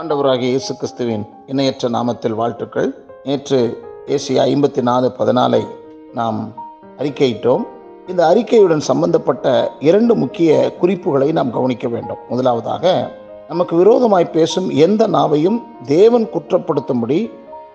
ஆண்டவராகிய இயேசு கிறிஸ்துவின் இணையற்ற நாமத்தில் வாழ்த்துக்கள். நேற்று ஏசியா ஐம்பத்தி நாலு பதினாலை நாம் அறிக்கையிட்டோம். இந்த அறிக்கையுடன் சம்பந்தப்பட்ட இரண்டு முக்கிய குறிப்புகளை நாம் கவனிக்க வேண்டும். முதலாவதாக நமக்கு விரோதமாய் பேசும் எந்த நாவையும் தேவன் குற்றப்படுத்தும்படி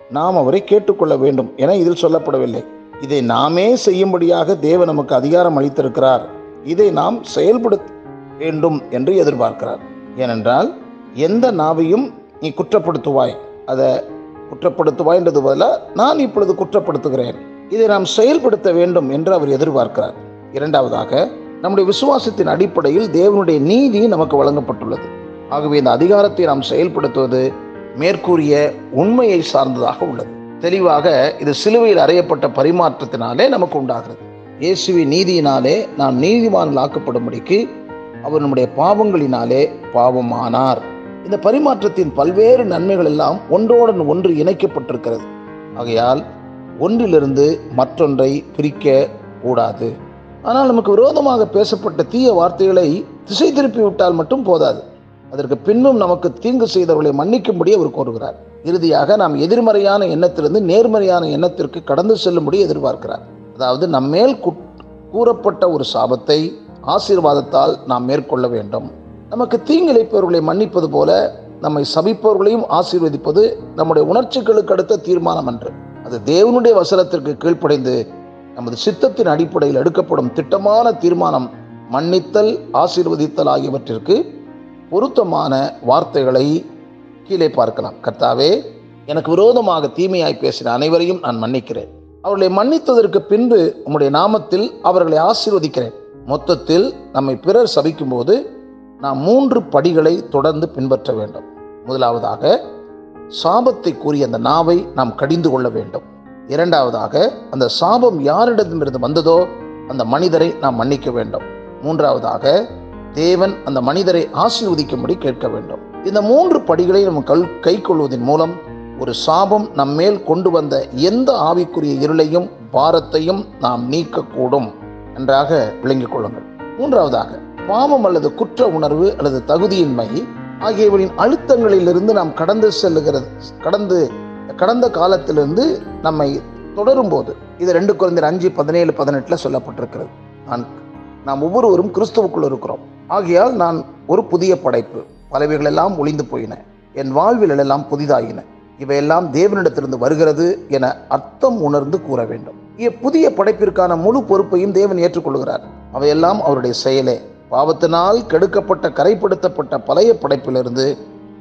நாம் அவரை கேட்டுக்கொள்ள வேண்டும் என இதில் சொல்லப்படவில்லை. இதை நாமே செய்யும்படியாக தேவன் நமக்கு அதிகாரம் அளித்திருக்கிறார். இதை நாம் செயல்படுத்த வேண்டும் என்று எதிர்பார்க்கிறார். ஏனென்றால் எந்த நாவையும் நீ குற்றப்படுத்துவாய். அதை குற்றப்படுத்துவாய் பதிலாக நான் இப்பொழுது குற்றப்படுத்துகிறேன். இதை நாம் செயல்படுத்த வேண்டும் என்று அவர் எதிர்பார்க்கிறார். இரண்டாவதாக நம்முடைய விசுவாசத்தின் அடிப்படையில் தேவனுடைய நீதி நமக்கு வழங்கப்பட்டுள்ளது. ஆகவே இந்த அதிகாரத்தை நாம் செயல்படுத்துவது மேற்கூறிய உண்மையை சார்ந்ததாக உள்ளது. தெளிவாக இது சிலுவையில் அறையப்பட்ட பரிமாற்றத்தினாலே நமக்கு உண்டாகிறது. இயேசுவின் நீதியினாலே நாம் நீதிமான்கள் ஆக்கப்படும்படிக்கு அவர் நம்முடைய பாவங்களினாலே பாவமானார். இந்த பரிமாற்றத்தின் பல்வேறு நன்மைகள் எல்லாம் ஒன்றோடன் ஒன்று இணைக்கப்பட்டிருக்கிறது. ஆகையால் ஒன்றிலிருந்து மற்றொன்றை பிரிக்க கூடாது. ஆனால் நமக்கு விரோதமாக பேசப்பட்ட தீய வார்த்தைகளை திசை திருப்பி விட்டால் மட்டும் போதாது. அதற்கு பின்னும் நமக்கு தீங்கு செய்தவர்களை மன்னிக்கும்படி அவர் கோருகிறார். இறுதியாக நாம் எதிர்மறையான எண்ணத்திலிருந்து நேர்மறையான எண்ணத்திற்கு கடந்து செல்லும்படி எதிர்பார்க்கிறார். அதாவது நம்மேல் கூறப்பட்ட ஒரு சாபத்தை ஆசீர்வாதத்தால் நாம் மேற்கொள்ள வேண்டும். நமக்கு தீங்கிழைப்பவர்களை மன்னிப்பது போல நம்மை சபிப்பவர்களையும் ஆசீர்வதிப்பது நம்முடைய உணர்ச்சிகளுக்கு அடுத்த தீர்மானம் அன்று. அது தேவனுடைய வசனத்திற்கு கீழ்ப்படைந்து நமது சித்தத்தின் அடிப்படையில் எடுக்கப்படும் திட்டமான தீர்மானம் மன்னித்தல் ஆசீர்வதித்தல் ஆகியவற்றிற்கு பொருத்தமான வார்த்தைகளை கீழே பார்க்கலாம். கர்த்தாவே எனக்கு விரோதமாக தீமையாய் பேசின அனைவரையும் நான் மன்னிக்கிறேன். அவர்களை மன்னித்ததற்கு பின்பு உம்முடைய நாமத்தில் அவர்களை ஆசீர்வதிக்கிறேன். மொத்தத்தில் நம்மை பிறர் சபிக்கும் போது நாம் மூன்று படிகளை தொடர்ந்து பின்பற்ற வேண்டும். முதலாவதாக சாபத்தை கூறிய அந்த நாவை நாம் கடிந்து கொள்ள வேண்டும். இரண்டாவதாக அந்த சாபம் யாரிடமிருந்து வந்ததோ அந்த மனிதரை நாம் மன்னிக்க வேண்டும். மூன்றாவதாக தேவன் அந்த மனிதரை ஆசீர்வதிக்கும்படி கேட்க வேண்டும். இந்த மூன்று படிகளை நம்ம கல் கை கொள்வதன் மூலம் ஒரு சாபம் நம்மேல் கொண்டு வந்த எந்த ஆவிக்குரிய இருளையும் பாரத்தையும் நாம் நீக்கக்கூடும். என்றாக விளங்கிக் கொள்ளுங்கள். மூன்றாவதாக பாவம் அல்லது குற்ற உணர்வு அல்லது தகுதியின்மை ஆகியவரின் அழுத்தங்களிலிருந்து நாம் கடந்து செல்லுகிறது. கடந்து கடந்த காலத்திலிருந்து நம்மை தொடரும் போது இது ரெண்டு குழந்தை அஞ்சு பதினேழு பதினெட்டில் சொல்லப்பட்டிருக்கிறது. நான் நாம் ஒவ்வொருவரும் கிறிஸ்துவுக்குள் இருக்கிறோம். ஆகையால் நான் ஒரு புதிய படைப்பு. பலவைகள் எல்லாம் ஒளிந்து போயின. என் வாழ்வில் எல்லாம் புதிதாயின. இவையெல்லாம் தேவனிடத்திலிருந்து வருகிறது என அர்த்தம் உணர்ந்து கூற வேண்டும். புதிய படைப்பிற்கான முழு பொறுப்பையும் தேவன் ஏற்றுக்கொள்கிறார். அவையெல்லாம் அவருடைய செயலே. பாவத்தினால் கெடுக்கப்பட்ட கரைப்படுத்தப்பட்ட பழைய படைப்பிலிருந்து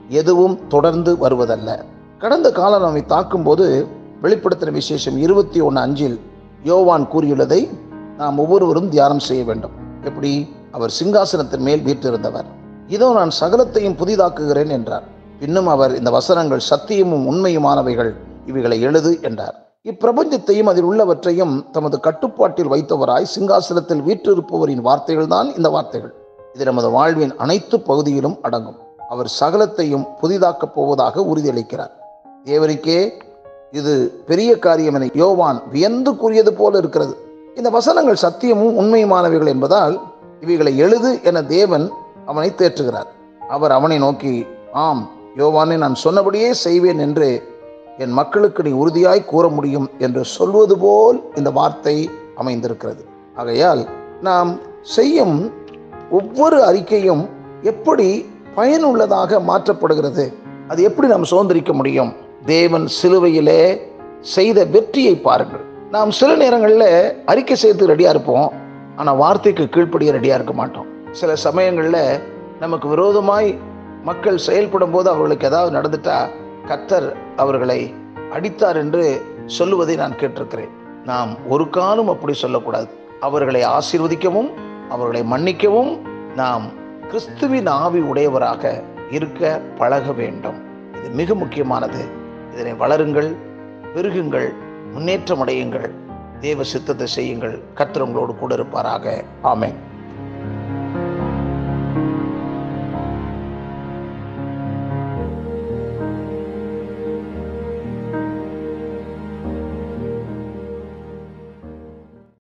எதுவும் தொடர்ந்து வருவதல்ல. கடந்த காலம் நம்மை தாக்கும்போது வெளிப்படுத்தின விசேஷம் இருபத்தி ஒன்று அஞ்சில் யோவான் கூறியுள்ளதை நாம் ஒவ்வொருவரும் தியானம் செய்ய வேண்டும். எப்படி? அவர் சிங்காசனத்தின் மேல் வீற்றிருந்தவர். இதோ நான் சகலத்தையும் புதிதாக்குகிறேன் என்றார். இன்னும் அவர் இந்த வசனங்கள் சத்தியமும் உண்மையுமானவைகள் இவைகளை எழுது என்றார். இப்பிரபஞ்சத்தையும் அதில் உள்ளவற்றையும் தமது கட்டுப்பாட்டில் வைத்தவராய் சிங்காசனத்தில் வீற்றிருப்பவரின் வார்த்தைகள் தான் இந்த வார்த்தைகள். இது நமது வாழ்வின் அனைத்து பகுதியிலும் அடங்கும். அவர் சகலத்தையும் புதிதாக்கப் போவதாக உறுதியளிக்கிறார். தேவருக்கே இது பெரிய காரியம் என யோவான் வியந்து கூறியது போல இருக்கிறது. இந்த வசனங்கள் சத்தியமும் உண்மையுமானவைகள் என்பதால் இவைகளை எழுது என தேவன் அவனை தேற்றுகிறார். அவர் அவனை நோக்கி ஆம் யோவானை நான் சொன்னபடியே செய்வேன் என்று என் மக்களுக்கு நீ உறுதியாய் கூற முடியும் என்று சொல்வது போல் இந்த வார்த்தை அமைந்திருக்கிறது. ஆகையால் நாம் செய்யும் ஒவ்வொரு அறிக்கையும் எப்படி பயனுள்ளதாக மாற்றப்படுகிறது அது எப்படி நாம் சுதந்திரிக்க முடியும்? தேவன் சிலுவையிலே செய்த வெற்றியை பாருங்கள். நாம் சில நேரங்களில் அறிக்கை செய்து ரெடியாக இருப்போம் ஆனால் வார்த்தைக்கு கீழ்ப்படிய ரெடியாக இருக்க மாட்டோம். சில சமயங்களில் நமக்கு விரோதமாய் மக்கள் செயல்படும் போது அவர்களுக்கு ஏதாவது நடந்துட்டா கத்தர் அவர்களை அடித்தார் என்று சொல்லுவதை நான் கேட்டிருக்கிறேன். நாம் ஒரு காலம் அப்படி சொல்லக்கூடாது. அவர்களை ஆசீர்வதிக்கவும் அவர்களை மன்னிக்கவும் நாம் கிறிஸ்துவின் ஆவி உடையவராக இருக்க பழக வேண்டும். இது மிக முக்கியமானது. இதனை வளருங்கள் பெருகுங்கள் முன்னேற்றம் அடையுங்கள். தேவ சித்தத்தை செய்யுங்கள். கத்திரங்களோடு கூட இருப்பாராக. ஆமேன்.